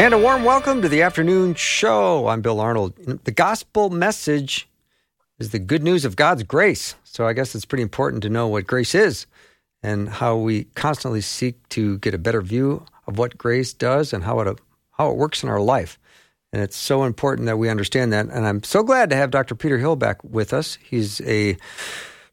And a warm welcome to the afternoon show. I'm Bill Arnold. The gospel message is the good news of God's grace. So I guess it's pretty important to know what grace is and how we constantly seek to get a better view of what grace does and how it how it works in our life. And it's so important that we understand that. And I'm so glad to have Dr. Peter Hill back with us. He's a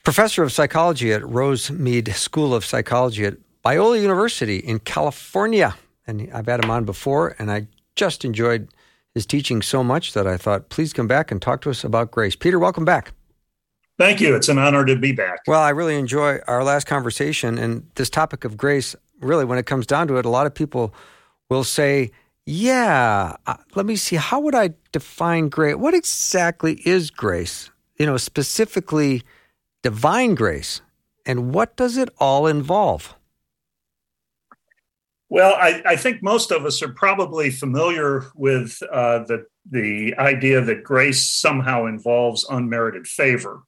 professor of psychology at Rosemead School of Psychology at Biola University in California and I've had him on before, and I just enjoyed his teaching so much that I thought, please come back and talk to us about grace. Peter, welcome back. Thank you. It's an honor to be back. Well, I really enjoy our last conversation and this topic of grace. Really, when it comes down to it, a lot of people will say, yeah, uh, let me see, how would I define grace? What exactly is grace? You know, specifically divine grace. And what does it all involve? Well, I, I, think most of us are probably familiar with uh, the the idea that grace somehow involves unmerited favor,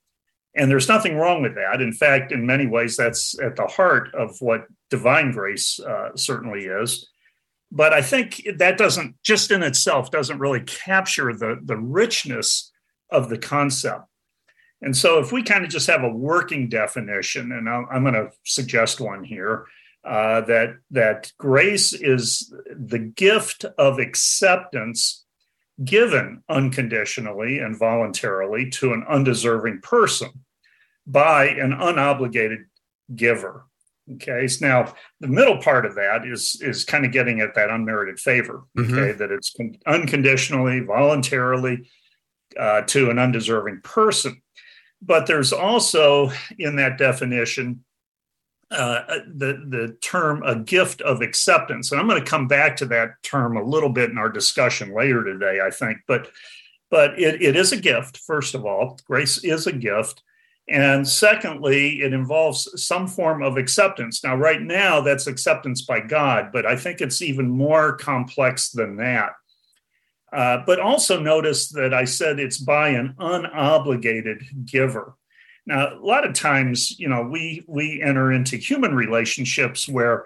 and there's nothing wrong with that. In fact, in many ways, that's at the heart of what divine grace uh, certainly is. But I think that doesn't just in itself doesn't really capture the the richness of the concept. And so, if we kind of just have a working definition, and I'm, I'm going to suggest one here uh, that that grace is the gift of acceptance given unconditionally and voluntarily to an undeserving person by an unobligated giver. Okay, so now the middle part of that is is kind of getting at that unmerited favor. Mm-hmm. Okay, that it's unconditionally, voluntarily uh, to an undeserving person. But there's also in that definition uh, the the term a gift of acceptance, and I'm going to come back to that term a little bit in our discussion later today, I think. But but it, it is a gift. First of all, grace is a gift, and secondly, it involves some form of acceptance. Now, right now, that's acceptance by God, but I think it's even more complex than that. Uh, but also notice that I said it's by an unobligated giver. Now, a lot of times, you know, we we enter into human relationships where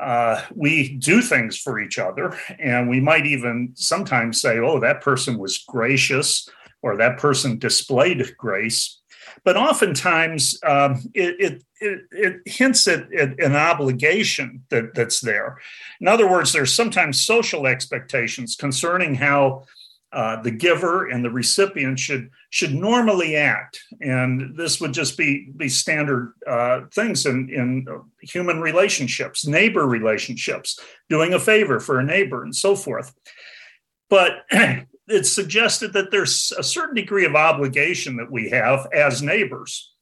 uh, we do things for each other, and we might even sometimes say, "Oh, that person was gracious," or "That person displayed grace." But oftentimes, um, it, it, it, it hints at, at, an obligation that, that's there. In other words, there's sometimes social expectations concerning how uh, the giver and the recipient should should normally act, and this would just be be standard uh, things in in human relationships, neighbor relationships, doing a favor for a neighbor, and so forth. But it's suggested that there's a certain degree of obligation that we have as neighbors,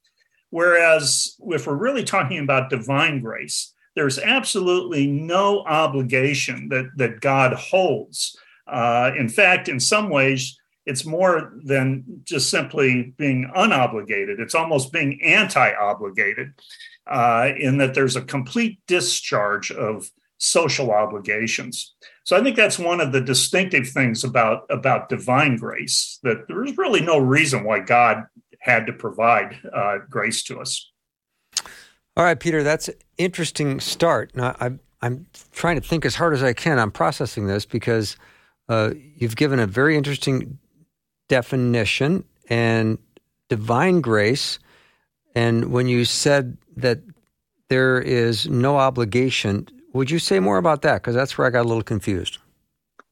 whereas if we're really talking about divine grace, there's absolutely no obligation that that God holds uh, in fact, in some ways, it's more than just simply being unobligated. It's almost being anti obligated uh, in that there's a complete discharge of social obligations. So I think that's one of the distinctive things about, about divine grace, that there's really no reason why God had to provide uh, grace to us. All right, Peter, that's an interesting start. Now, I'm, I'm trying to think as hard as I can. I'm processing this because uh, you've given a very interesting definition and divine grace. And when you said that there is no obligation, would you say more about that? Because that's where I got a little confused.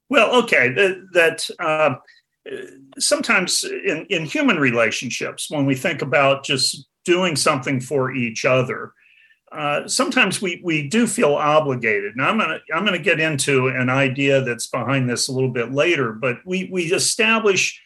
Well, okay, that, that uh, sometimes in, in human relationships, when we think about just doing something for each other, uh, sometimes we we do feel obligated. Now I'm gonna I'm gonna get into an idea that's behind this a little bit later, but we we establish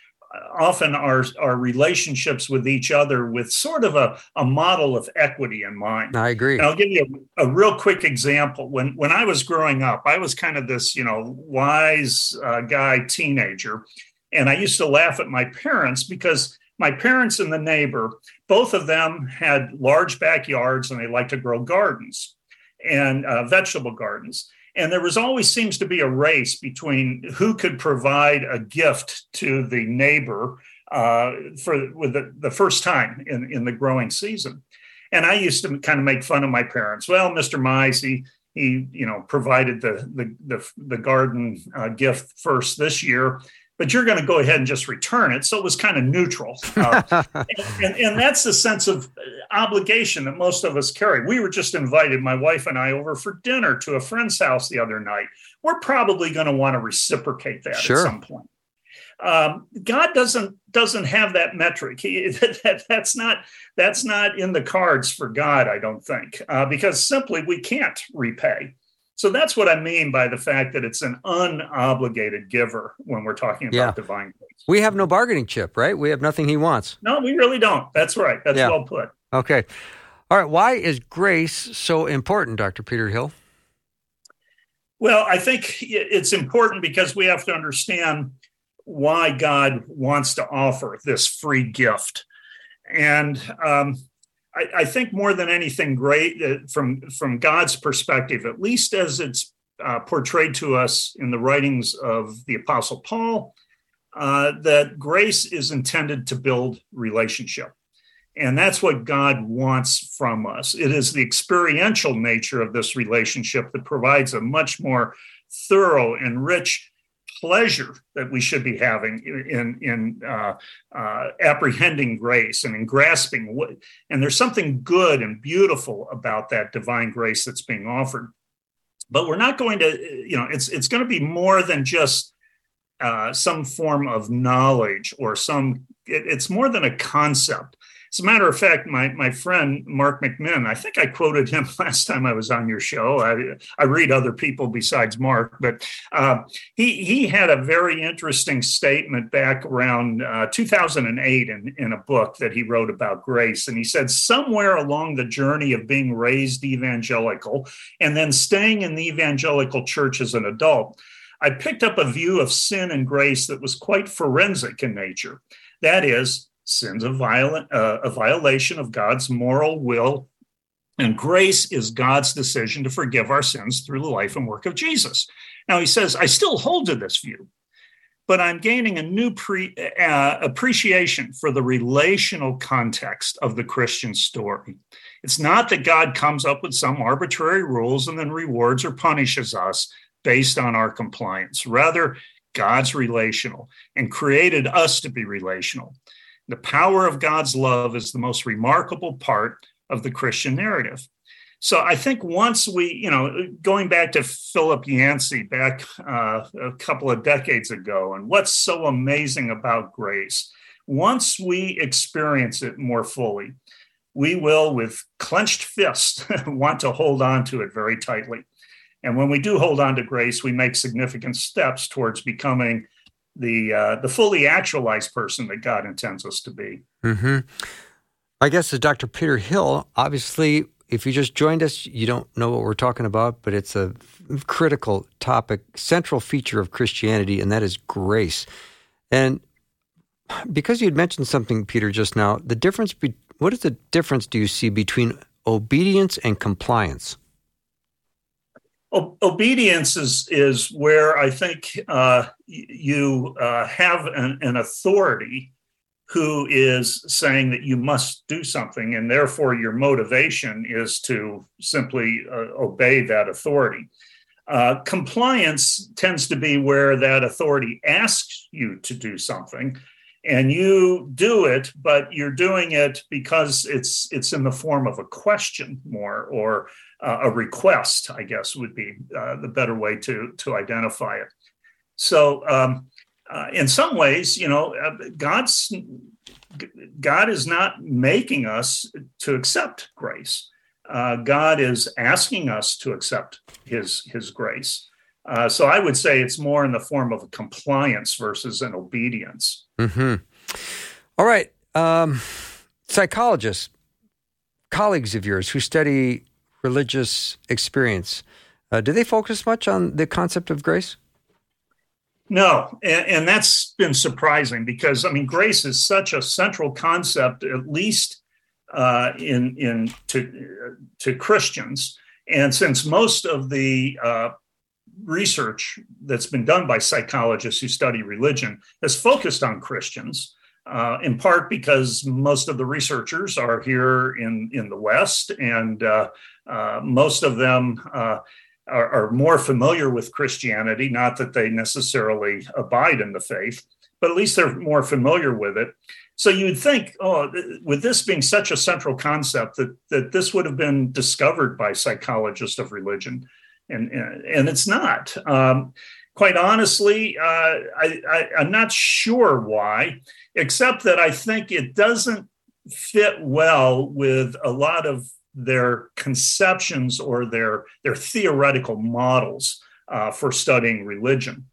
often our our relationships with each other with sort of a, a model of equity in mind. I agree. And I'll give you a, a, real quick example. When when I was growing up, I was kind of this you know wise uh, guy teenager, and I used to laugh at my parents because my parents and the neighbor, both of them had large backyards and they liked to grow gardens and uh, vegetable gardens. And there was always seems to be a race between who could provide a gift to the neighbor uh, for with the, the first time in, in the growing season. And I used to kind of make fun of my parents. Well, Mr. Mize, he, he you know provided the the the, the garden uh, gift first this year but you're going to go ahead and just return it. So it was kind of neutral. Uh, and, and, and, that's the sense of obligation that most of us carry. We were just invited, my wife and I, over for dinner to a friend's house the other night. We're probably going to want to reciprocate that sure. at some point. Um, God doesn't doesn't have that metric. He, that, that's not that's not in the cards for God. I don't think uh, because simply we can't repay. So that's what I mean by the fact that it's an unobligated giver when we're talking about yeah. divine grace. We have no bargaining chip, right? We have nothing he wants. No, we really don't. That's right. That's yeah. well put. Okay. All right. Why is grace so important, Dr. Peter Hill? Well, I think it's important because we have to understand why God wants to offer this free gift. And um, I, I think more than anything great uh, from from God's perspective, at least as it's uh, portrayed to us in the writings of the Apostle Paul, uh, that grace is intended to build relationship. And that's what God wants from us. It is the experiential nature of this relationship that provides a much more thorough and rich pleasure that we should be having in in uh, uh, apprehending grace and in grasping what. And there's something good and beautiful about that divine grace that's being offered. But we're not going to, you know, it's it's going to be more than just uh, some form of knowledge or some. It, it's more than a concept. As a matter of fact, my, my friend Mark McMinn, I think I quoted him last time I was on your show. I, I read other people besides Mark, but uh, he, he had a very interesting statement back around uh, 2008 in, in a book that he wrote about grace. And he said, somewhere along the journey of being raised evangelical and then staying in the evangelical church as an adult, I picked up a view of sin and grace that was quite forensic in nature. That is, Sin's a, violent, uh, a violation of God's moral will, and grace is God's decision to forgive our sins through the life and work of Jesus. Now, he says, I still hold to this view, but I'm gaining a new pre, uh, appreciation for the relational context of the Christian story. It's not that God comes up with some arbitrary rules and then rewards or punishes us based on our compliance. Rather, God's relational and created us to be relational. The power of God's love is the most remarkable part of the Christian narrative. So I think once we, you know, going back to Philip Yancey back uh, a couple of decades ago, and what's so amazing about grace, once we experience it more fully, we will, with clenched fist, want to hold on to it very tightly. And when we do hold on to grace, we make significant steps towards becoming the uh, the fully actualized person that God intends us to be. Mm-hmm. I guess as Dr. Peter Hill, obviously, if you just joined us, you don't know what we're talking about, but it's a critical topic, central feature of Christianity, and that is grace. And because you had mentioned something, Peter, just now, the difference. Be- what is the difference do you see between obedience and compliance? Obedience is is where I think uh, you uh, have an, an, authority who is saying that you must do something, and therefore your motivation is to simply uh, obey that authority. Uh, compliance tends to be where that authority asks you to do something, and you do it, but you're doing it because it's it's in the form of a question more or uh, a request, I guess would be uh, the better way to, to identify it. So, um, uh, in some ways, you know, uh, God's God is not making us to accept grace. Uh, God is asking us to accept His His grace. Uh, so I would say it's more in the form of compliance versus an obedience. Mm-hmm. All right. Um, psychologists, colleagues of yours who study religious experience, uh, do they focus much on the concept of grace? No, and, and, that's been surprising because I mean, grace is such a central concept, at least uh, in in to to Christians. And since most of the uh, research that's been done by psychologists who study religion has focused on Christians, uh, in part because most of the researchers are here in in the West, and uh, uh, most of them uh, are, are more familiar with Christianity, not that they necessarily abide in the faith, but at least they're more familiar with it. So you'd think, oh, with this being such a central concept, that that this would have been discovered by psychologists of religion, and and, and it's not. Um, quite honestly, uh, I, I, I'm not sure why, except that I think it doesn't fit well with a lot of their conceptions or their, their theoretical models uh, for studying religion.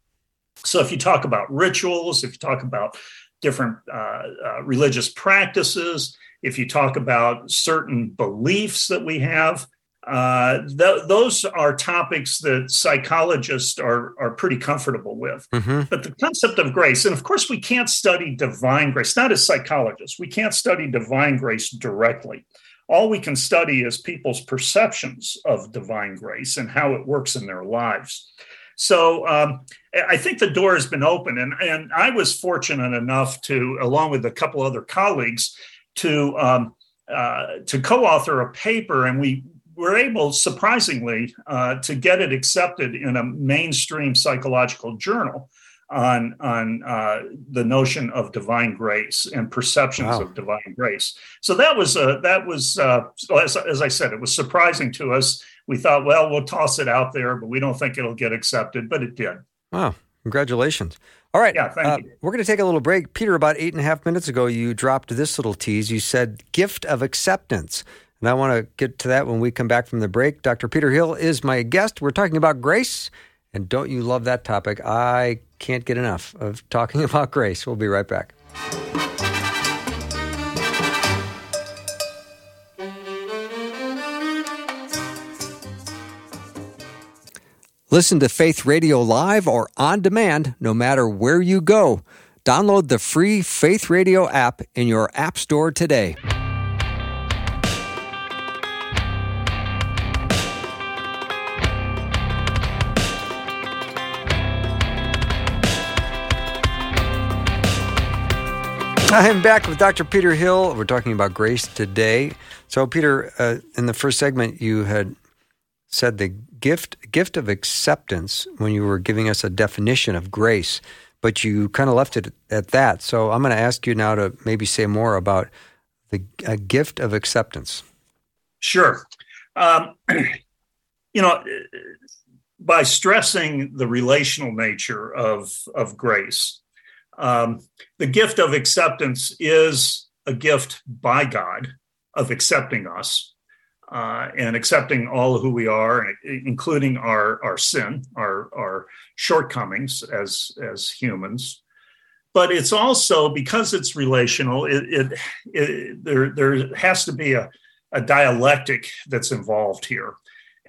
So, if you talk about rituals, if you talk about different uh, uh, religious practices, if you talk about certain beliefs that we have, uh, th- those are topics that psychologists are, are pretty comfortable with. Mm-hmm. But the concept of grace, and of course, we can't study divine grace, not as psychologists, we can't study divine grace directly all we can study is people's perceptions of divine grace and how it works in their lives. So um, I think the door has been open, and, and I was fortunate enough to, along with a couple other colleagues, to um, uh, to co-author a paper, and we were able, surprisingly, uh, to get it accepted in a mainstream psychological journal on on uh, the notion of divine grace and perceptions wow. of divine grace. So that was uh, that was uh, as, as I said, it was surprising to us. We thought, well, we'll toss it out there, but we don't think it'll get accepted. But it did. Wow! Congratulations. All right. Yeah, thank uh, you. We're going to take a little break. Peter, about eight and a half minutes ago, you dropped this little tease. You said gift of acceptance. And I want to get to that when we come back from the break. Dr. Peter Hill is my guest. We're talking about grace. And don't you love that topic? I can't get enough of talking about grace. We'll be right back. Listen to Faith Radio live or on demand no matter where you go. Download the free Faith Radio app in your App Store today. I'm back with Dr. Peter Hill. We're talking about grace today. So, Peter, uh, in the first segment, you had said the gift gift of acceptance when you were giving us a definition of grace, but you kind of left it at that. So, I'm going to ask you now to maybe say more about the a gift of acceptance. Sure. Um, you know, by stressing the relational nature of of grace um, the gift of acceptance is a gift by God of accepting us uh, and accepting all who we are, including our, our sin, our, our shortcomings as, as humans. But it's also because it's relational, it, it, it there, there has to be a, a dialectic that's involved here.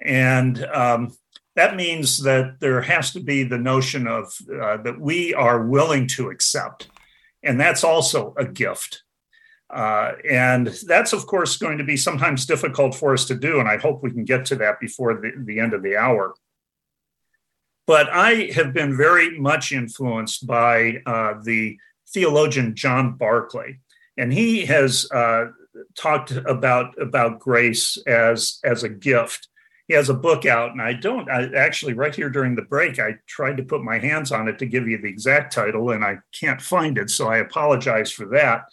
And um, that means that there has to be the notion of uh, that we are willing to accept. And that's also a gift. Uh, and that's, of course, going to be sometimes difficult for us to do. And I hope we can get to that before the, the end of the hour. But I have been very much influenced by uh, the theologian John Barclay. And he has uh, talked about, about grace as, as a gift he has a book out, and I don't. I actually right here during the break, I tried to put my hands on it to give you the exact title, and I can't find it, so I apologize for that.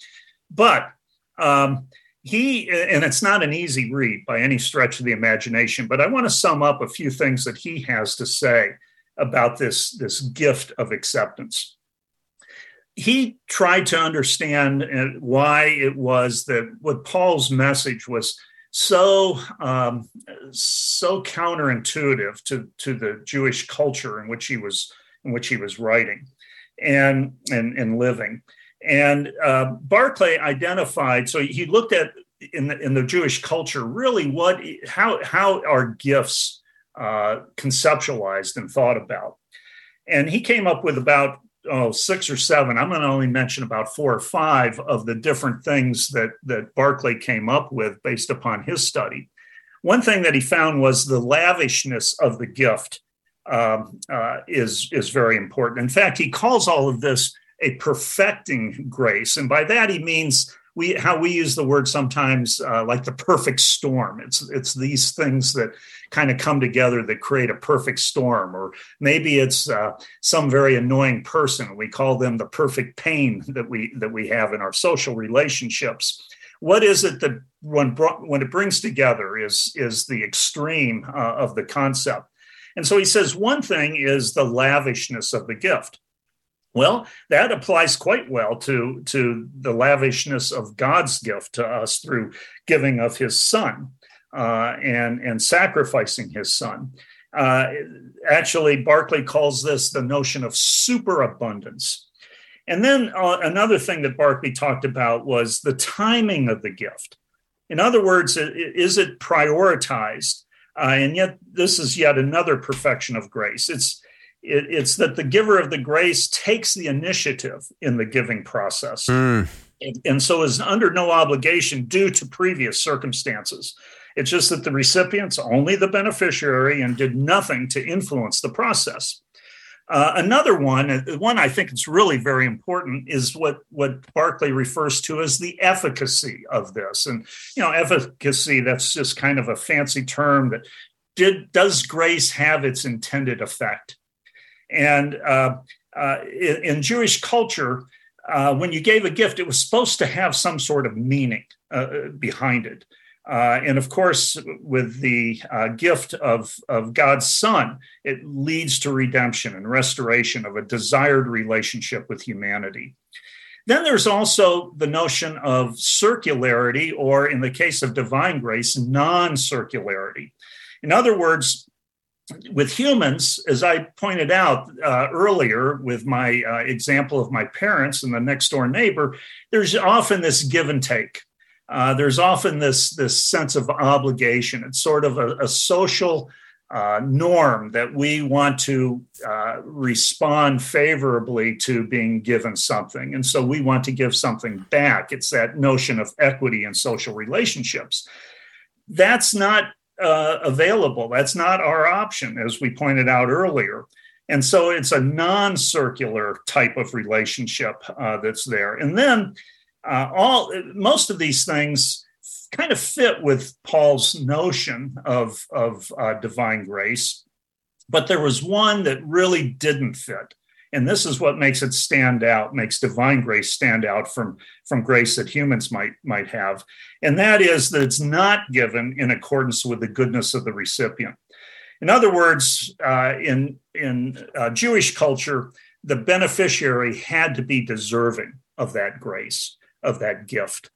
But um, he, and it's not an easy read by any stretch of the imagination. But I want to sum up a few things that he has to say about this this gift of acceptance. He tried to understand uh, why it was that what Paul's message was so um, so counterintuitive to to the Jewish culture in which he was in which he was writing and and, and living. And uh, Barclay identified. So he looked at in the in the Jewish culture really what how how are gifts uh, conceptualized and thought about. And he came up with about oh, six or seven. I'm going to only mention about four or five of the different things that, that Barclay came up with based upon his study. One thing that he found was the lavishness of the gift um, uh, is, is very important. In fact, he calls all of this a perfecting grace. And by that, he means we how we use the word sometimes uh, like the perfect storm. It's it's these things that kind of come together that create a perfect storm, or maybe it's uh, some very annoying person. We call them the perfect pain that we that we have in our social relationships. What is it that when when it brings together is is the extreme uh, of the concept. And so he says one thing is the lavishness of the gift. Well, that applies quite well to, to the lavishness of God's gift to us through giving of his son uh, and, and sacrificing his son. Uh, actually, Barclay calls this the notion of superabundance. And then uh, another thing that Barclay talked about was the timing of the gift. In other words, is it prioritized? Uh, and yet, this is yet another perfection of grace. It's it, it's that the giver of the grace takes the initiative in the giving process. Mm. And, and so is under no obligation due to previous circumstances. It's just that the recipient's only the beneficiary and did nothing to influence the process. Uh, another one, uh, one I think it's really very important, is what what Barclay refers to as the efficacy of this. And you know, efficacy that's just kind of a fancy term that did does grace have its intended effect? And uh, uh, in, in, Jewish culture, uh, when you gave a gift, it was supposed to have some sort of meaning uh, behind it. Uh, and of course, with the gift of, of God's Son, it leads to redemption and restoration of a desired relationship with humanity. Then there's also the notion of circularity, or in the case of divine grace, non circularity. In other words, with humans, as I pointed out uh, earlier with my uh, example of my parents and the next door neighbor, there's often this give and take. Uh, there's often this, this sense of obligation. It's sort of a, a social uh, norm that we want to uh, respond favorably to being given something. And so we want to give something back. It's that notion of equity in social relationships. That's not uh, available. That's not our option, as we pointed out earlier. And so it's a non circular type of relationship uh, that's there. And then uh, all most of these things kind of fit with Paul's notion of, of uh, divine grace, but there was one that really didn't fit. And this is what makes it stand out, makes divine grace stand out from, from grace that humans might, might have. And that is that it's not given in accordance with the goodness of the recipient. In other words, uh, in, in uh, Jewish culture, the beneficiary had to be deserving of that grace, of that gift.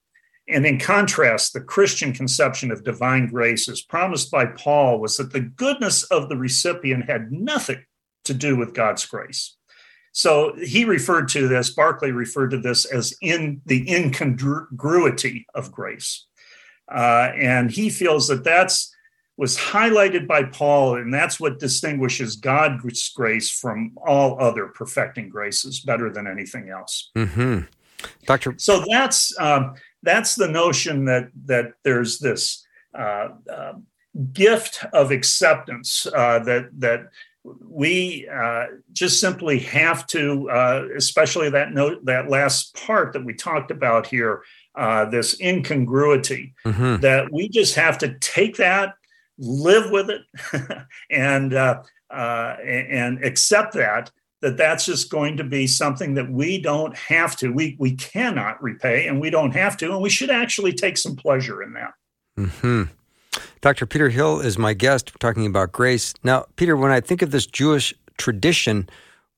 And in contrast, the Christian conception of divine grace, as promised by Paul, was that the goodness of the recipient had nothing to do with God's grace. So he referred to this, Barclay referred to this as in the incongruity of grace. Uh, and he feels that that's was highlighted by Paul, and that's what distinguishes God's grace from all other perfecting graces better than anything else. Mm-hmm. Doctor, so that's um, that's the notion that that there's this uh, uh, gift of acceptance uh, that that we uh, just simply have to, uh, especially that note, that last part that we talked about here, uh, this incongruity, mm-hmm. that we just have to take that, live with it, and uh, uh, and accept that that that's just going to be something that we don't have to, we we cannot repay, and we don't have to, and we should actually take some pleasure in that. Hmm. Dr. Peter Hill is my guest. Talking about grace. Now, Peter, when I think of this Jewish tradition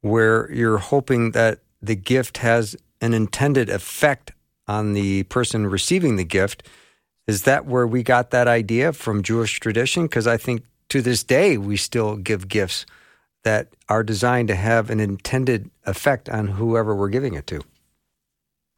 where you're hoping that the gift has an intended effect on the person receiving the gift, Is that where we got that idea from Jewish tradition? Because I think to this day we still give gifts that are designed to have an intended effect on whoever we're giving it to.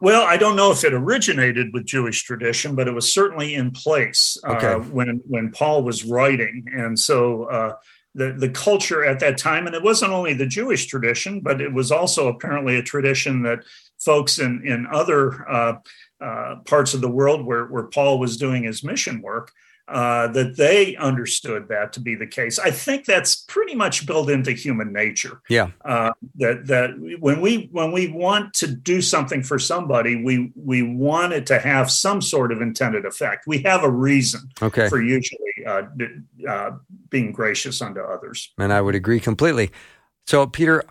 Well, I don't know if it originated with Jewish tradition, but it was certainly in place uh, okay. uh, when when Paul was writing, and so uh, the the culture at that time, and it wasn't only the Jewish tradition, but it was also apparently a tradition that folks in in other uh, uh parts of the world where where Paul was doing his mission work uh, that they understood that to be the case. I think that's pretty much built into human nature. Yeah. Uh, that that when we when we want to do something for somebody, we we want it to have some sort of intended effect. We have a reason okay. for usually uh, uh being gracious unto others. And I would agree completely. So, Peter,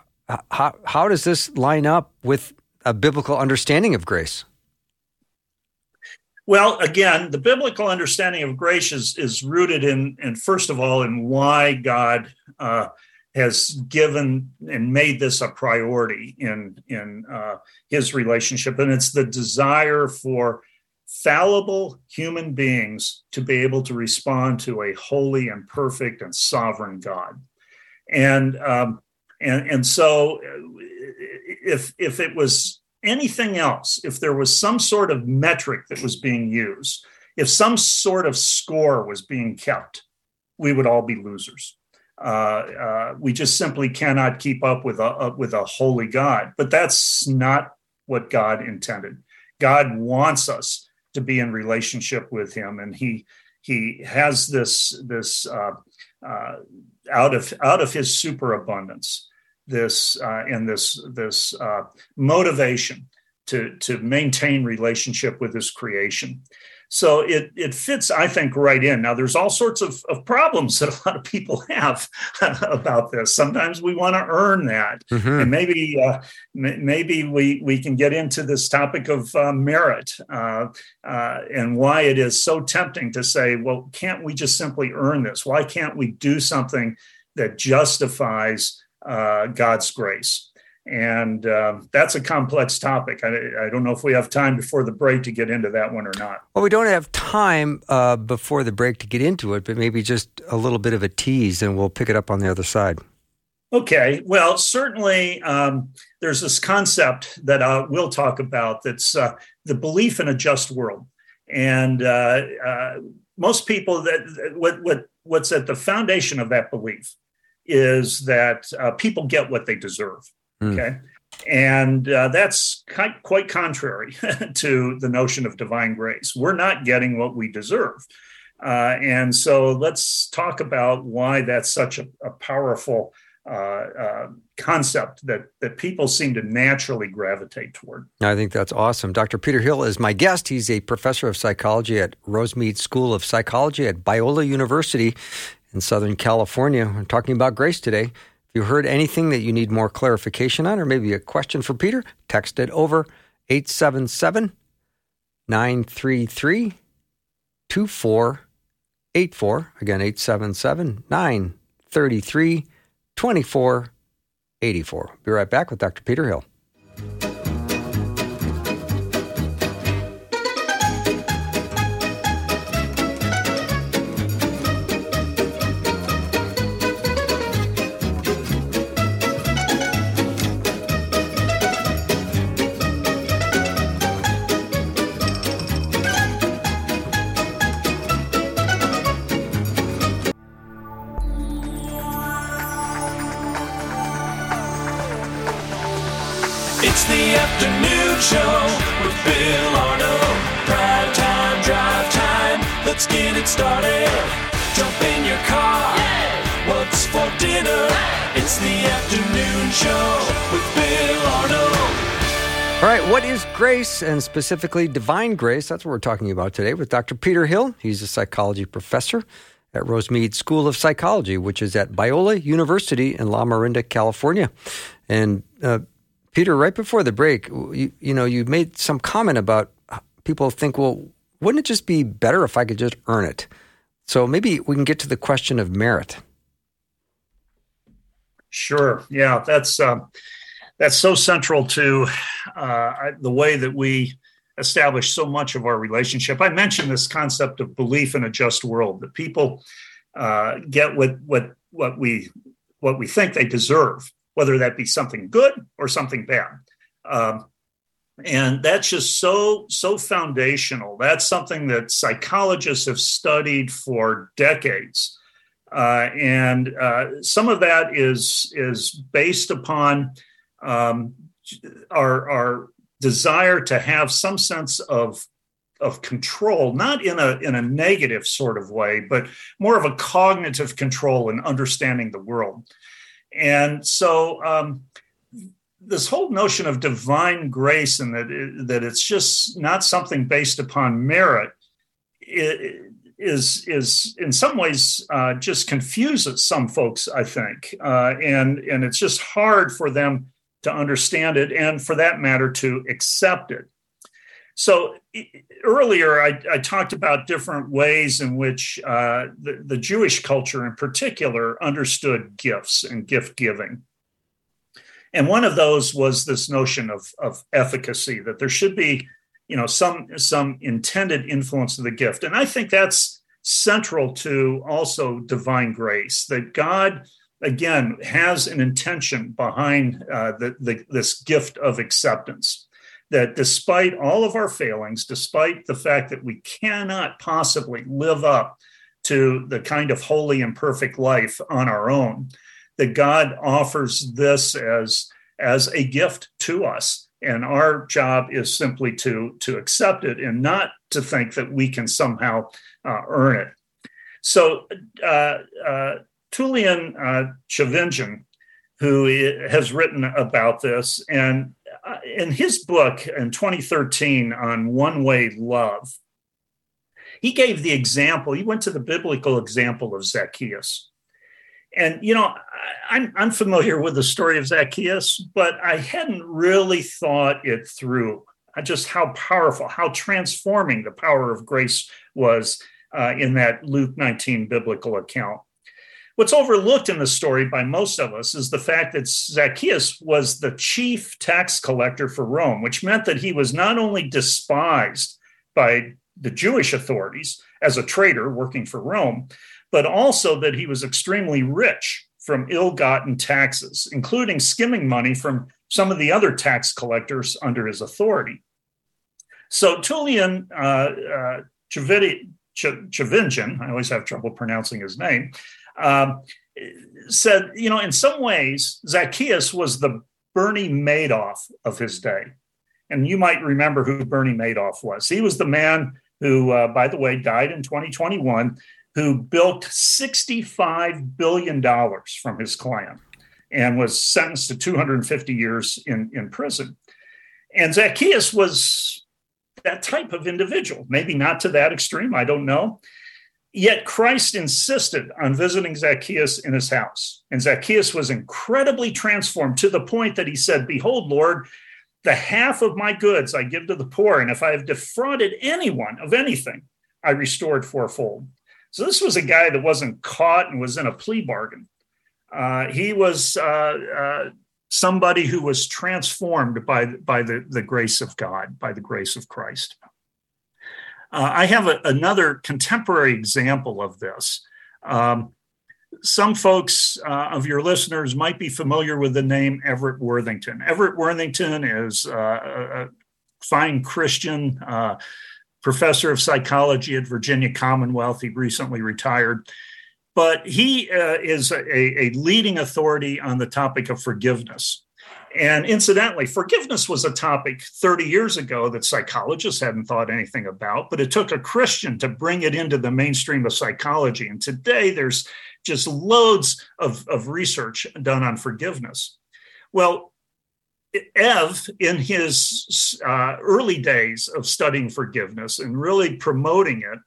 how how does this line up with a biblical understanding of grace? Well, again, the biblical understanding of grace is, is rooted in, in, first of all, in why God uh, has given and made this a priority in, in uh, his relationship. And it's the desire for fallible human beings to be able to respond to a holy and perfect and sovereign God. And, um, and, and so if, if it was anything else, if there was some sort of metric that was being used, if some sort of score was being kept, we would all be losers. Uh, uh, we just simply cannot keep up with a, a, with a holy God. But that's not what God intended. God wants us to be in relationship with Him, and He He has this this uh, uh out of out of His superabundance this uh, and this this uh, motivation to to maintain relationship with this creation. So it it fits, I think, right in. Now, there's all sorts of, of problems that a lot of people have about this. Sometimes we want to earn that, mm-hmm. and maybe uh, m- maybe we we can get into this topic of uh, merit uh, uh, and why it is so tempting to say, well, can't we just simply earn this? Why can't we do something that justifies uh, God's grace. And uh, that's a complex topic. I, I, don't know if we have time before the break to get into that one or not. Well, we don't have time uh, before the break to get into it, but maybe just a little bit of a tease and we'll pick it up on the other side. Okay. Well, certainly um, there's this concept that uh, we'll talk about that's uh, the belief in a just world. And uh, uh, most people that what, what what's at the foundation of that belief is that uh, people get what they deserve. Mm. Okay. And uh, that's quite contrary to the notion of divine grace. We're not getting what we deserve. Uh, and so let's talk about why that's such a, a powerful uh, uh, concept that, that people seem to naturally gravitate toward. I think that's awesome. Dr. Peter Hill is my guest. He's a professor of psychology at Rosemead School of Psychology at Biola University in Southern California. We're talking about grace today. If you heard anything that you need more clarification on, or maybe a question for Peter, text it over 877 933 2484. Again, 877 933 2484. Be right back with Dr. Peter Hill. Grace and specifically divine grace? That's what we're talking about today with Dr. Peter Hill. He's a psychology professor at Rosemead School of Psychology, which is at Biola University in La Miranda, California. And uh, Peter, right before the break, you, you know, you made some comment about people think, well, wouldn't it just be better if I could just earn it? So maybe we can get to the question of merit. Sure. Yeah, that's. Um, that's so central to uh, the way that we establish so much of our relationship. I mentioned this concept of belief in a just world that people uh, get what what what we what we think they deserve, whether that be something good or something bad. Um, and that's just so so foundational. That's something that psychologists have studied for decades. Uh, and uh, some of that is is based upon um, our our desire to have some sense of of control, not in a in a negative sort of way, but more of a cognitive control in understanding the world. And so, um, this whole notion of divine grace and that it, that it's just not something based upon merit is is in some ways uh, just confuses some folks, I think, uh, and and it's just hard for them to understand it and, for that matter, to accept it. So earlier, I, I, talked about different ways in which uh, the, the, Jewish culture, in particular, understood gifts and gift giving. And one of those was this notion of, of efficacy, that there should be, you know, some some intended influence of the gift. And I think that's central to also divine grace, that God again has an intention behind uh, the, the, this gift of acceptance that despite all of our failings, despite the fact that we cannot possibly live up to the kind of holy and perfect life on our own, that God offers this as, as a gift to us. And our job is simply to, to accept it and not to think that we can somehow uh, earn it. So, uh, Tullian uh, Tchividjian, who has written about this, and uh, in his book in 2013 on one way love, he gave the example, he went to the biblical example of Zacchaeus. And, you know, I'm, I'm familiar with the story of Zacchaeus, but I hadn't really thought it through just how powerful, how transforming the power of grace was uh, in that Luke 19 biblical account. What's overlooked in the story by most of us is the fact that Zacchaeus was the chief tax collector for Rome, which meant that he was not only despised by the Jewish authorities as a traitor working for Rome, but also that he was extremely rich from ill gotten taxes, including skimming money from some of the other tax collectors under his authority. So Tullian uh, uh, Tchividjian, I always have trouble pronouncing his name, um, said, you know, in some ways, Zacchaeus was the Bernie Madoff of his day. And you might remember who Bernie Madoff was. He was the man who, uh, by the way, died in 2021, who bilked $65 billion from his client and was sentenced to 250 years in, in prison. And Zacchaeus was that type of individual, maybe not to that extreme, I don't know. Yet Christ insisted on visiting Zacchaeus in his house. And Zacchaeus was incredibly transformed to the point that he said, Behold, Lord, the half of my goods I give to the poor. And if I have defrauded anyone of anything, I restored fourfold. So this was a guy that wasn't caught and was in a plea bargain. Uh, he was uh, uh, somebody who was transformed by, by the, the grace of God, by the grace of Christ. Uh, I have a, another contemporary example of this. Um, some folks uh, of your listeners might be familiar with the name Everett Worthington. Everett Worthington is uh, a fine Christian uh, professor of psychology at Virginia Commonwealth. He recently retired. But he uh, is a, a leading authority on the topic of forgiveness. And incidentally, forgiveness was a topic 30 years ago that psychologists hadn't thought anything about, but it took a Christian to bring it into the mainstream of psychology. And today there's just loads of, of research done on forgiveness. Well, Ev, in his uh, early days of studying forgiveness and really promoting it,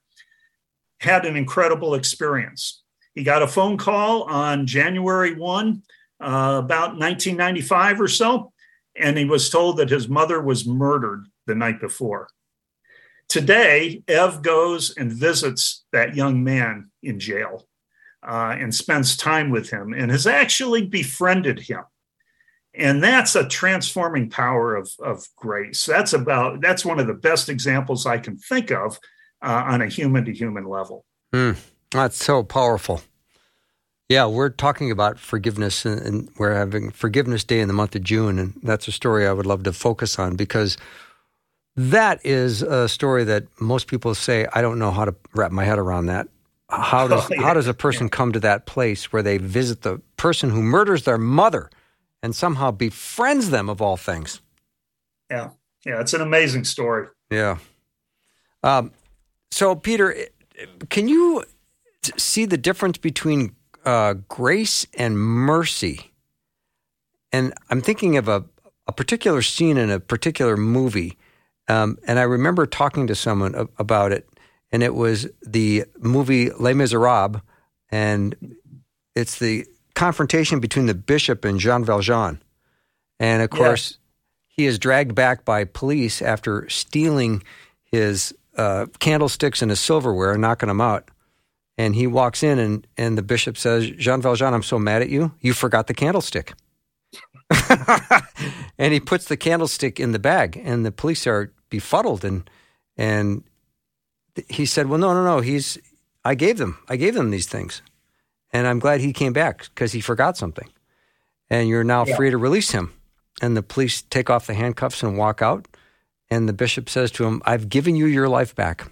had an incredible experience. He got a phone call on January 1 uh, about 1995 or so, and he was told that his mother was murdered the night before. Today, Ev goes and visits that young man in jail uh, and spends time with him and has actually befriended him. and that's a transforming power of, of grace that's about that's one of the best examples i can think of uh, on a human to human level mm, that's so powerful yeah we're talking about forgiveness and, we're having forgiveness day in the month of june and that's a story i would love to focus on because that is a story that most people say i don't know how to wrap my head around that how does oh, yeah. how does a person yeah. come to that place where they visit the person who murders their mother and somehow befriends them of all things. Yeah. Yeah. It's an amazing story. Yeah. Um, so, Peter, can you see the difference between uh, grace and mercy? And I'm thinking of a, a particular scene in a particular movie. Um, and I remember talking to someone about it, and it was the movie Les Miserables. And it's the confrontation between the bishop and Jean Valjean. And of course, yes. he is dragged back by police after stealing his uh, candlesticks and his silverware and knocking them out. And he walks in, and, and the bishop says, Jean Valjean, I'm so mad at you. You forgot the candlestick. and he puts the candlestick in the bag, and the police are befuddled. And, and he said, Well, no, no, no. He's, I gave them, I gave them these things. And I'm glad he came back because he forgot something. And you're now yeah. free to release him. And the police take off the handcuffs and walk out. And the bishop says to him, I've given you your life back.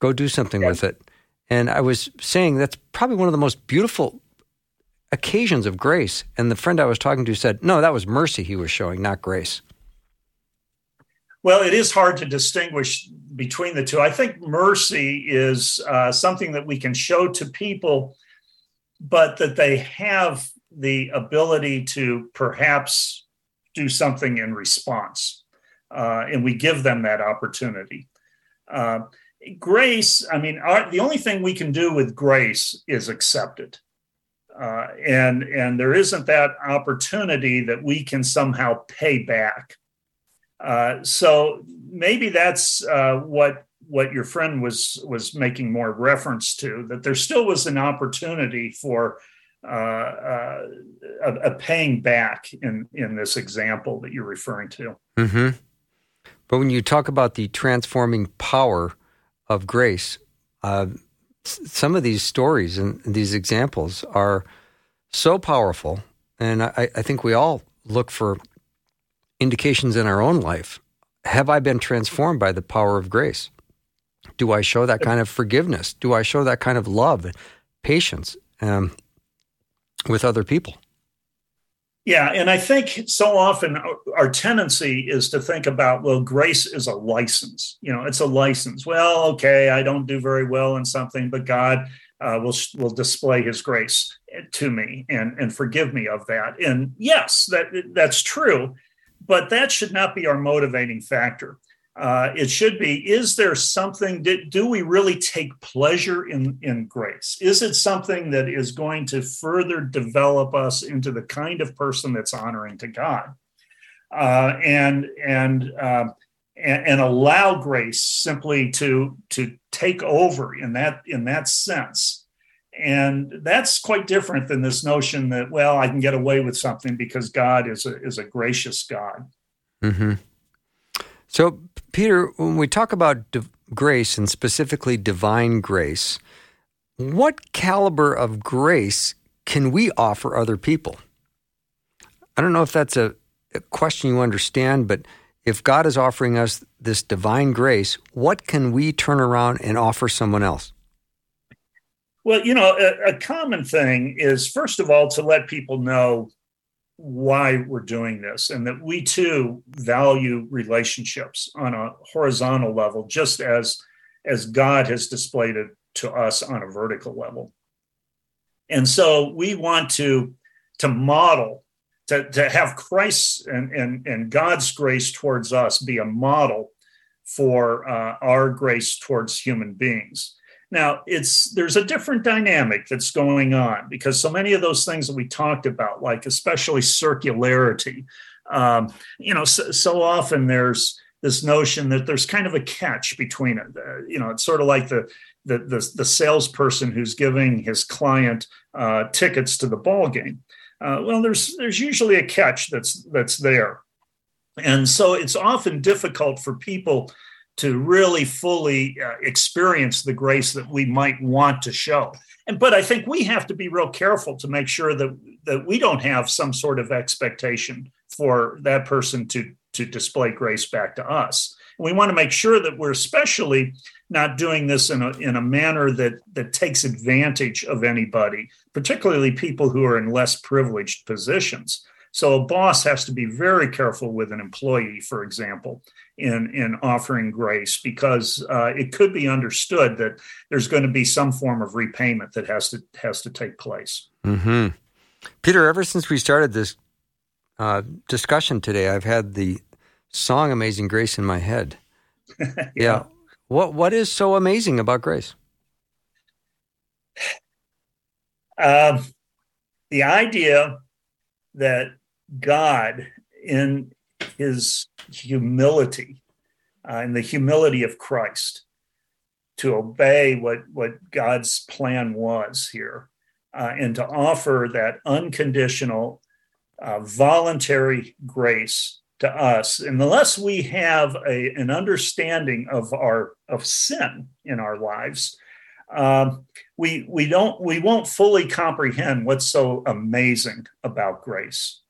Go do something with it. And I was saying that's probably one of the most beautiful occasions of grace. And the friend I was talking to said, no, that was mercy he was showing, not grace. Well, it is hard to distinguish between the two. I think mercy is uh, something that we can show to people but that they have the ability to perhaps do something in response. Uh, and we give them that opportunity. Uh, grace, I mean, our, the only thing we can do with grace is accept it. Uh, and and there isn't that opportunity that we can somehow pay back. Uh, so maybe that's uh, what what your friend was was making more reference to that there still was an opportunity for uh, uh, a, a, paying back in in this example that you're referring to. Mm-hmm. But when you talk about the transforming power of grace, uh, some of these stories and these examples are so powerful, and I, I think we all look for indications in our own life. Have I been transformed by the power of grace? Do I show that kind of forgiveness? Do I show that kind of love, patience um, with other people? Yeah, and I think so often our tendency is to think about, well, grace is a license. You know, it's a license. Well, okay, I don't do very well in something, but God uh, will will display His grace to me and and forgive me of that. And yes, that that's true, but that should not be our motivating factor uh, it should be is there something do, do we really take pleasure in in grace? Is it something that is going to further develop us into the kind of person that's honoring to god? Uh, and and, uh, and and allow grace simply to to take over in that in that sense. And that's quite different than this notion that well i can get away with something because god is a is a gracious god. Mm-hmm. so Peter, when we talk about grace and specifically divine grace, what caliber of grace can we offer other people? I don't know if that's a, a question you understand, but if God is offering us this divine grace, what can we turn around and offer someone else? Well, you know, a, a, common thing is, first of all, to let people know why we're doing this and that we too value relationships on a horizontal level just as as god has displayed it to us on a vertical level. And so we want to to model to, to have christ and, and and god's grace towards us be a model for uh, our grace towards human beings now, it's there's a different dynamic that's going on because so many of those things that we talked about, like especially circularity, um, you know, so, so, often there's this notion that there's kind of a catch between it. Uh, you know, it's sort of like the the the, the salesperson who's giving his client uh, tickets to the ball game. Uh, well, there's there's usually a catch that's that's there, and so it's often difficult for people to really fully uh, experience the grace that we might want to show. And but I think we have to be real careful to make sure that that we don't have some sort of expectation for that person to to display grace back to us. And we want to make sure that we're especially not doing this in a in a manner that that takes advantage of anybody, particularly people who are in less privileged positions. So a boss has to be very careful with an employee, for example, in in offering grace because uh, it could be understood that there's going to be some form of repayment that has to has to take place. Mm-hmm. Peter, ever since we started this uh, discussion today, I've had the song "Amazing Grace" in my head. yeah. yeah. What what is so amazing about grace? Um, the idea that God, in his humility uh, and the humility of Christ, to obey what, what God's plan was here, uh, and to offer that unconditional, uh, voluntary grace to us. And unless we have a, an understanding of our of sin in our lives, um, we we don't we won't fully comprehend what's so amazing about grace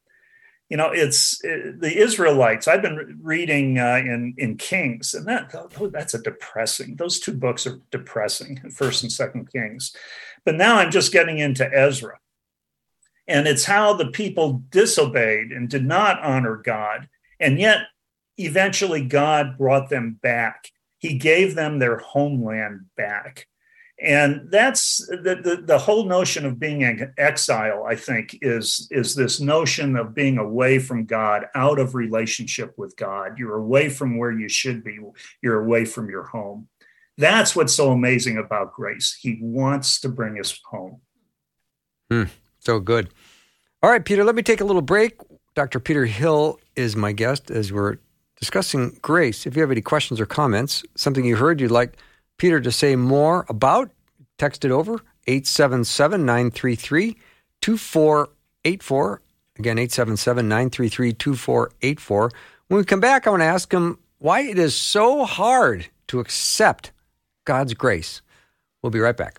you know it's it, the israelites i've been reading uh, in in kings and that oh, that's a depressing those two books are depressing first and second kings. But now i'm just getting into ezra. And it's how the people disobeyed and did not honor god and yet eventually god brought them back. He gave them their homeland back and that's the, the, the, whole notion of being an exile i think is is this notion of being away from god out of relationship with god. You're away from where you should be. You're away from your home. That's what's so amazing about grace. He wants to bring us home. Hmm, so good. All right peter let me take a little break. Dr peter hill is my guest as we're discussing grace. If you have any questions or comments something you heard you'd like Peter to say more about, text it over 877 933 2484. Again, 877 933 2484. When we come back, I want to ask him why it is so hard to accept God's grace. We'll be right back.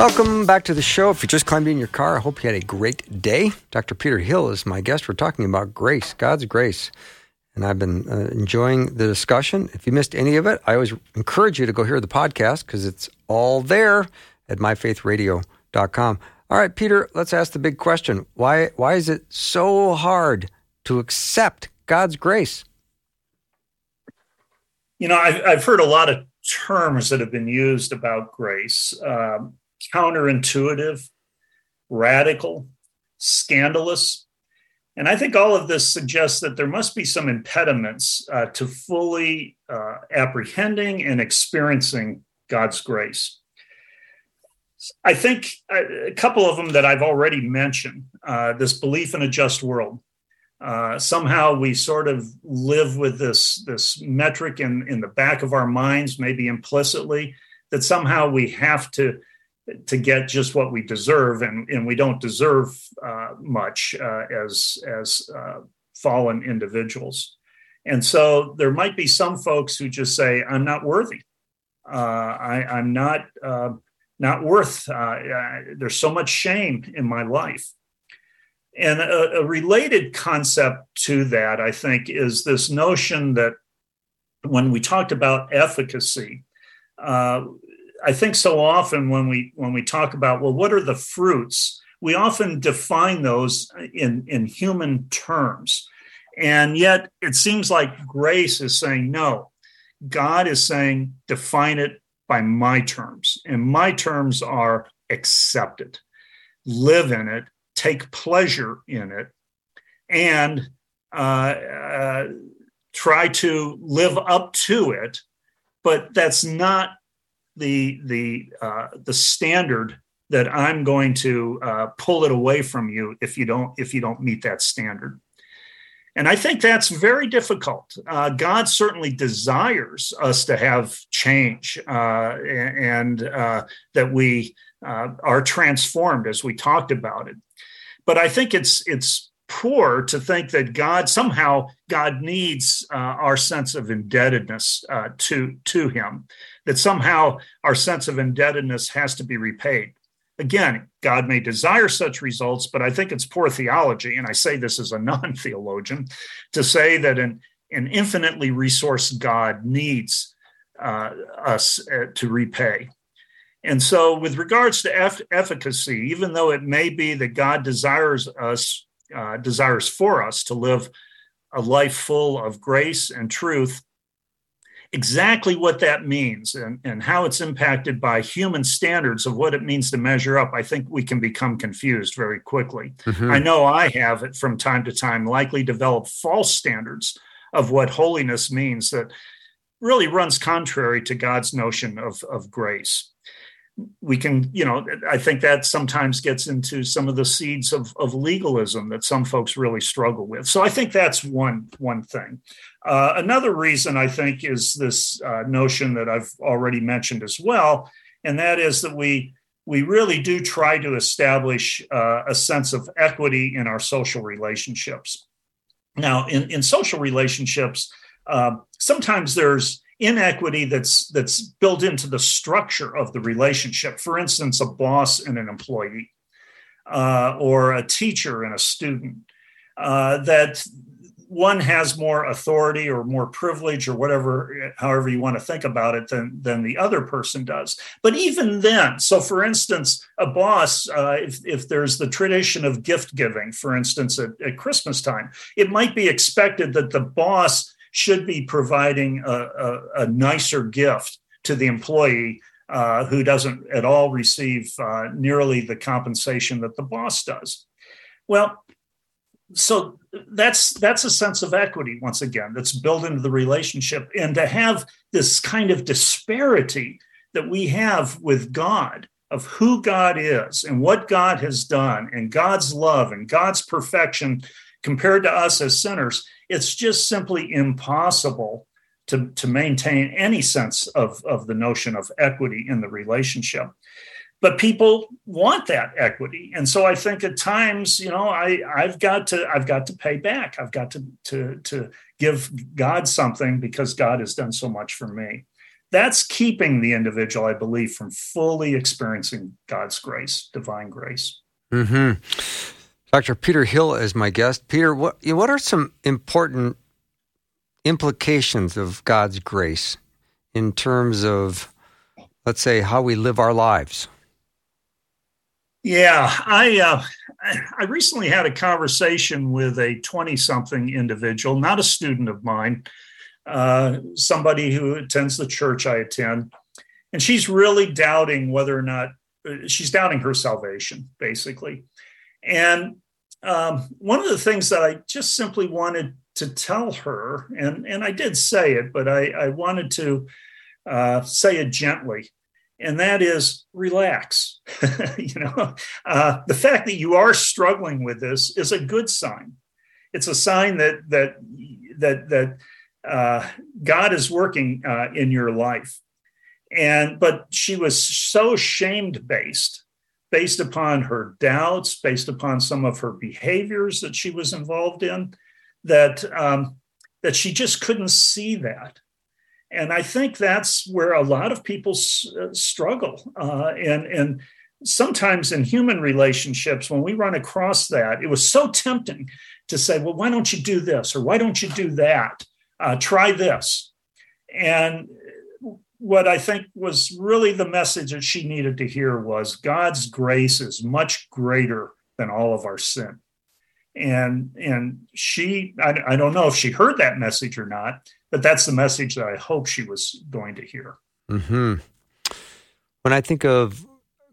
Welcome back to the show. If you just climbed in your car, I hope you had a great day. Dr. Peter Hill is my guest. We're talking about grace, God's grace. And I've been uh, enjoying the discussion. If you missed any of it, I always encourage you to go hear the podcast because it's all there at myfaithradio.com. All right, Peter, let's ask the big question. Why, why is it so hard to accept God's grace? You know, I've, I've heard a lot of terms that have been used about grace. Um, counterintuitive, radical, scandalous. And I think all of this suggests that there must be some impediments uh, to fully uh, apprehending and experiencing God's grace. I think uh, a couple of them that I've already mentioned uh, this belief in a just world. Uh, somehow we sort of live with this, this metric in, in the back of our minds, maybe implicitly, that somehow we have to to get just what we deserve, and, and we don't deserve uh, much uh, as as uh, fallen individuals. And so there might be some folks who just say, "I'm not worthy. Uh, I, am not uh, not worth. Uh, there's so much shame in my life." And a, a related concept to that, I think, is this notion that when we talked about efficacy, uh, I think so often when we when we talk about well, what are the fruits? We often define those in in human terms, and yet it seems like grace is saying no. God is saying define it by my terms. And my terms are accept it, live in it, take pleasure in it, and uh, uh, try to live up to it. But that's not the the uh, the standard that I'm going to uh, pull it away from you if you don't if you don't meet that standard. And I think that's very difficult. Uh, God certainly desires us to have change uh, and uh, that we uh, are transformed, as we talked about it. But I think it's it's poor to think that God somehow God needs our sense of indebtedness to to Him, that somehow our sense of indebtedness has to be repaid. Again, God may desire such results, but I think it's poor theology, and I say this as a non theologian, to say that an, an infinitely resourced God needs uh, us uh, to repay. And so, with regards to eff- efficacy, even though it may be that God desires us, uh, desires for us to live a life full of grace and truth, exactly what that means and, and how it's impacted by human standards of what it means to measure up, I think we can become confused very quickly. Mm-hmm. I know I have it from time to time, likely develop false standards of what holiness means that really runs contrary to God's notion of, of grace we can, you know, I think that sometimes gets into some of the seeds of, of legalism that some folks really struggle with. So I think that's one one thing. Uh, another reason I think is this uh, notion that I've already mentioned as well, and that is that we we really do try to establish uh, a sense of equity in our social relationships. Now, in, in social relationships, uh, sometimes there's inequity that's that's built into the structure of the relationship. For instance, a boss and an employee, uh, or a teacher and a student. Uh, that one has more authority or more privilege or whatever, however you want to think about it, than than the other person does. But even then, so for instance, a boss, uh, if if there's the tradition of gift giving, for instance, at, at Christmas time, it might be expected that the boss should be providing a, a, a nicer gift to the employee uh, who doesn't at all receive uh, nearly the compensation that the boss does. Well, so that's that's a sense of equity once again that's built into the relationship, and to have this kind of disparity that we have with God of who God is and what God has done, and God's love and God's perfection compared to us as sinners it's just simply impossible to, to maintain any sense of, of the notion of equity in the relationship. But people want that equity. And so i think at times you know i i've got to i've got to pay back. I've got to to to give god something because god has done so much for me. That's keeping the individual i believe from fully experiencing god's grace divine grace. Mm-hmm. Dr. Peter Hill is my guest. Peter, what, what are some important implications of God's grace in terms of, let's say, how we live our lives? Yeah, I uh, I recently had a conversation with a twenty-something individual, not a student of mine, uh, somebody who attends the church I attend, and she's really doubting whether or not uh, she's doubting her salvation, basically. And um, one of the things that I just simply wanted to tell her, and, and I did say it, but I, I wanted to uh, say it gently, and that is relax. you know, uh, the fact that you are struggling with this is a good sign. It's a sign that that that that uh, God is working uh, in your life. And but she was so shamed based based upon her doubts, based upon some of her behaviors that she was involved in, that um, that she just couldn't see that. And I think that's where a lot of people s- uh, struggle. Uh, and and sometimes in human relationships, when we run across that, it was so tempting to say, "Well, why don't you do this?" or "Why don't you do that?" Uh, try this. And what I think was really the message that she needed to hear was God's grace is much greater than all of our sin. And and she I, I don't know if she heard that message or not, but that's the message that I hope she was going to hear. Hmm. When I think of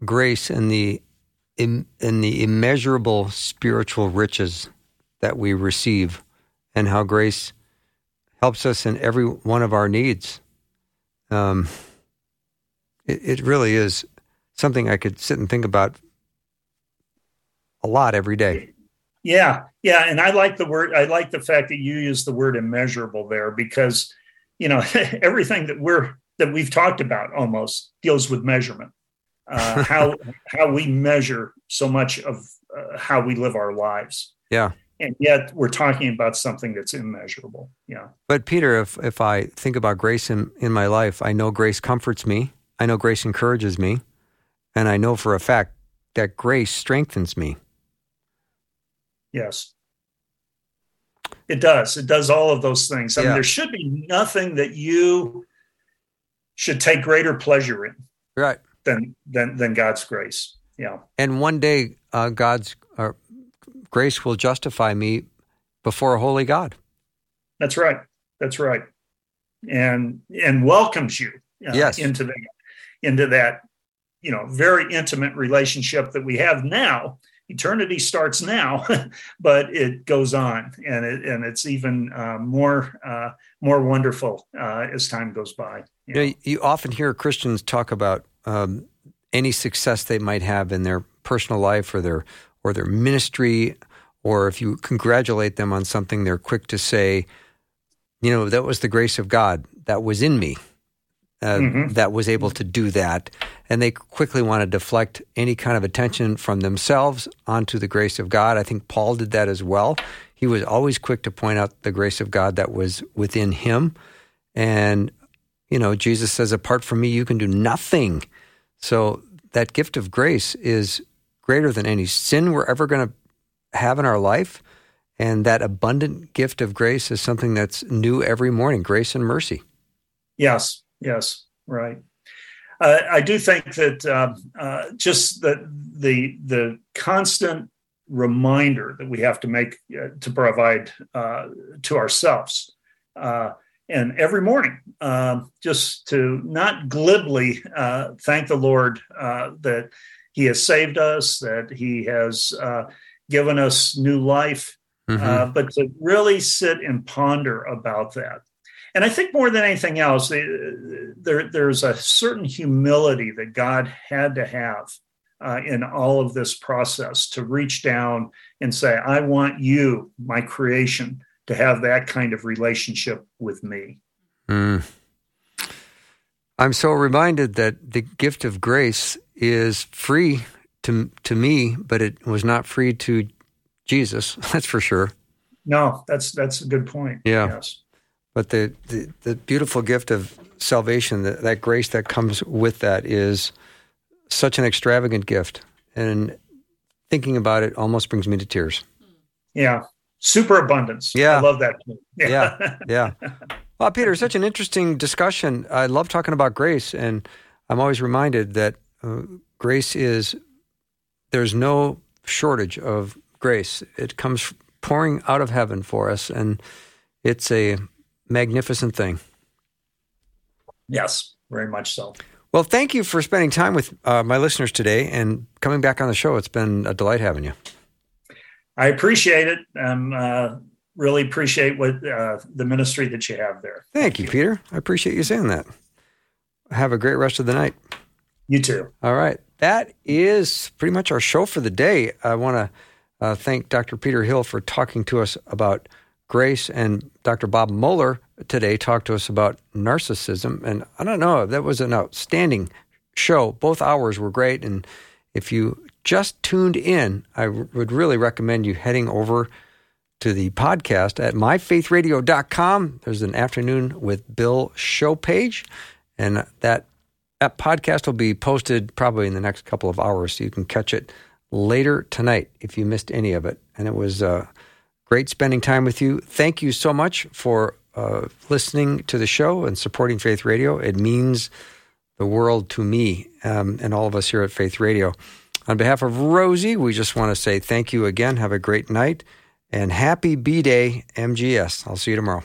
grace and the in, in the immeasurable spiritual riches that we receive, and how grace helps us in every one of our needs, um, it, it really is something I could sit and think about a lot every day. Yeah, yeah, and I like the word. I like the fact that you use the word immeasurable there because you know everything that we're that we've talked about almost deals with measurement. Uh, how how we measure so much of uh, how we live our lives. Yeah, and yet we're talking about something that's immeasurable. Yeah. But Peter, if if I think about grace in in my life, I know grace comforts me. I know grace encourages me, and I know for a fact that grace strengthens me. Yes. It does. It does all of those things. I yeah. mean, there should be nothing that you should take greater pleasure in, right? Than than than God's grace. Yeah. And one day, uh, God's uh, grace will justify me before a holy God. That's right. That's right. And and welcomes you uh, yes. into that into that you know very intimate relationship that we have now eternity starts now, but it goes on, and it and it's even uh, more uh, more wonderful uh, as time goes by. You, know? you, you, often hear Christians talk about um, any success they might have in their personal life or their or their ministry, or if you congratulate them on something, they're quick to say, "You know, that was the grace of God that was in me." Uh, mm-hmm. that was able to do that. And they quickly want to deflect any kind of attention from themselves onto the grace of God. I think Paul did that as well. He was always quick to point out the grace of God that was within him. And, you know, Jesus says, apart from me, you can do nothing. So that gift of grace is greater than any sin we're ever going to have in our life. And that abundant gift of grace is something that's new every morning grace and mercy. Yes, Yes, right. Uh, I do think that uh, uh, just the the the constant reminder that we have to make uh, to provide uh, to ourselves, uh, and every morning, um, just to not glibly thank the Lord that He has saved us, that He has given us new life, mm-hmm. but to really sit and ponder about that and I think more than anything else, there, there's a certain humility that God had to have uh, in all of this process to reach down and say, I want you, my creation, to have that kind of relationship with me. Mm. I'm so reminded that the gift of grace is free to, to me, but it was not free to Jesus. That's for sure. No, that's that's a good point. Yeah. Yes. But the, the, the beautiful gift of salvation, that, that grace that comes with that is such an extravagant gift. And thinking about it almost brings me to tears. Yeah. Super abundance. Yeah. I love that. Yeah. Yeah. yeah. Well, Peter, such an interesting discussion. I love talking about grace. And I'm always reminded that uh, grace is, there's no shortage of grace. It comes pouring out of heaven for us. And it's a magnificent thing. Yes, very much so. Well, thank you for spending time with uh, my listeners today and coming back on the show. It's been a delight having you. I appreciate it. Um, uh, really appreciate what uh, the ministry that you have there. Thank, you, Peter. I appreciate you saying that. Have a great rest of the night. You too. All right. That is pretty much our show for the day. I want to uh, thank Dr. Peter Hill for talking to us about Grace and Dr. Bob Moeller today talked to us about narcissism. And I don't know, that was an outstanding show. Both hours were great. And if you just tuned in, I would really recommend you heading over to the podcast at myfaithradio.com. There's an afternoon with Bill show page, and that that podcast will be posted probably in the next couple of hours, so you can catch it later tonight if you missed any of it. And it was uh, Great spending time with you. Thank you so much for uh, listening to the show and supporting Faith Radio. It means the world to me um, and all of us here at Faith Radio. On behalf of Rosie, we just want to say thank you again. Have a great night and happy B Day, MGS. I'll see you tomorrow.